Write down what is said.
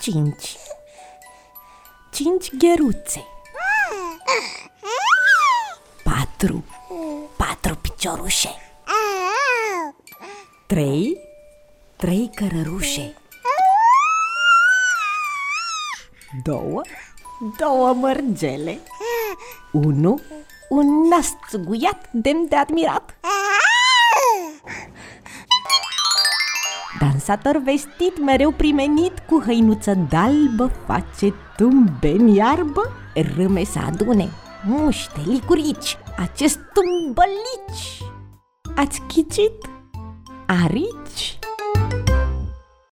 Cinci. Cinci gheruțe. Patru. Patru piciorușe. Trei. Trei cărărușe. Două. Două mărgele. Unu. Un nas țuguiat demn de admirat Dansator vestit, mereu primenit Cu hăinuță dalbă Face tumbe în iarbă Râme să adune Muște, licurici Acest tumbălici Ați ghicit? Arici?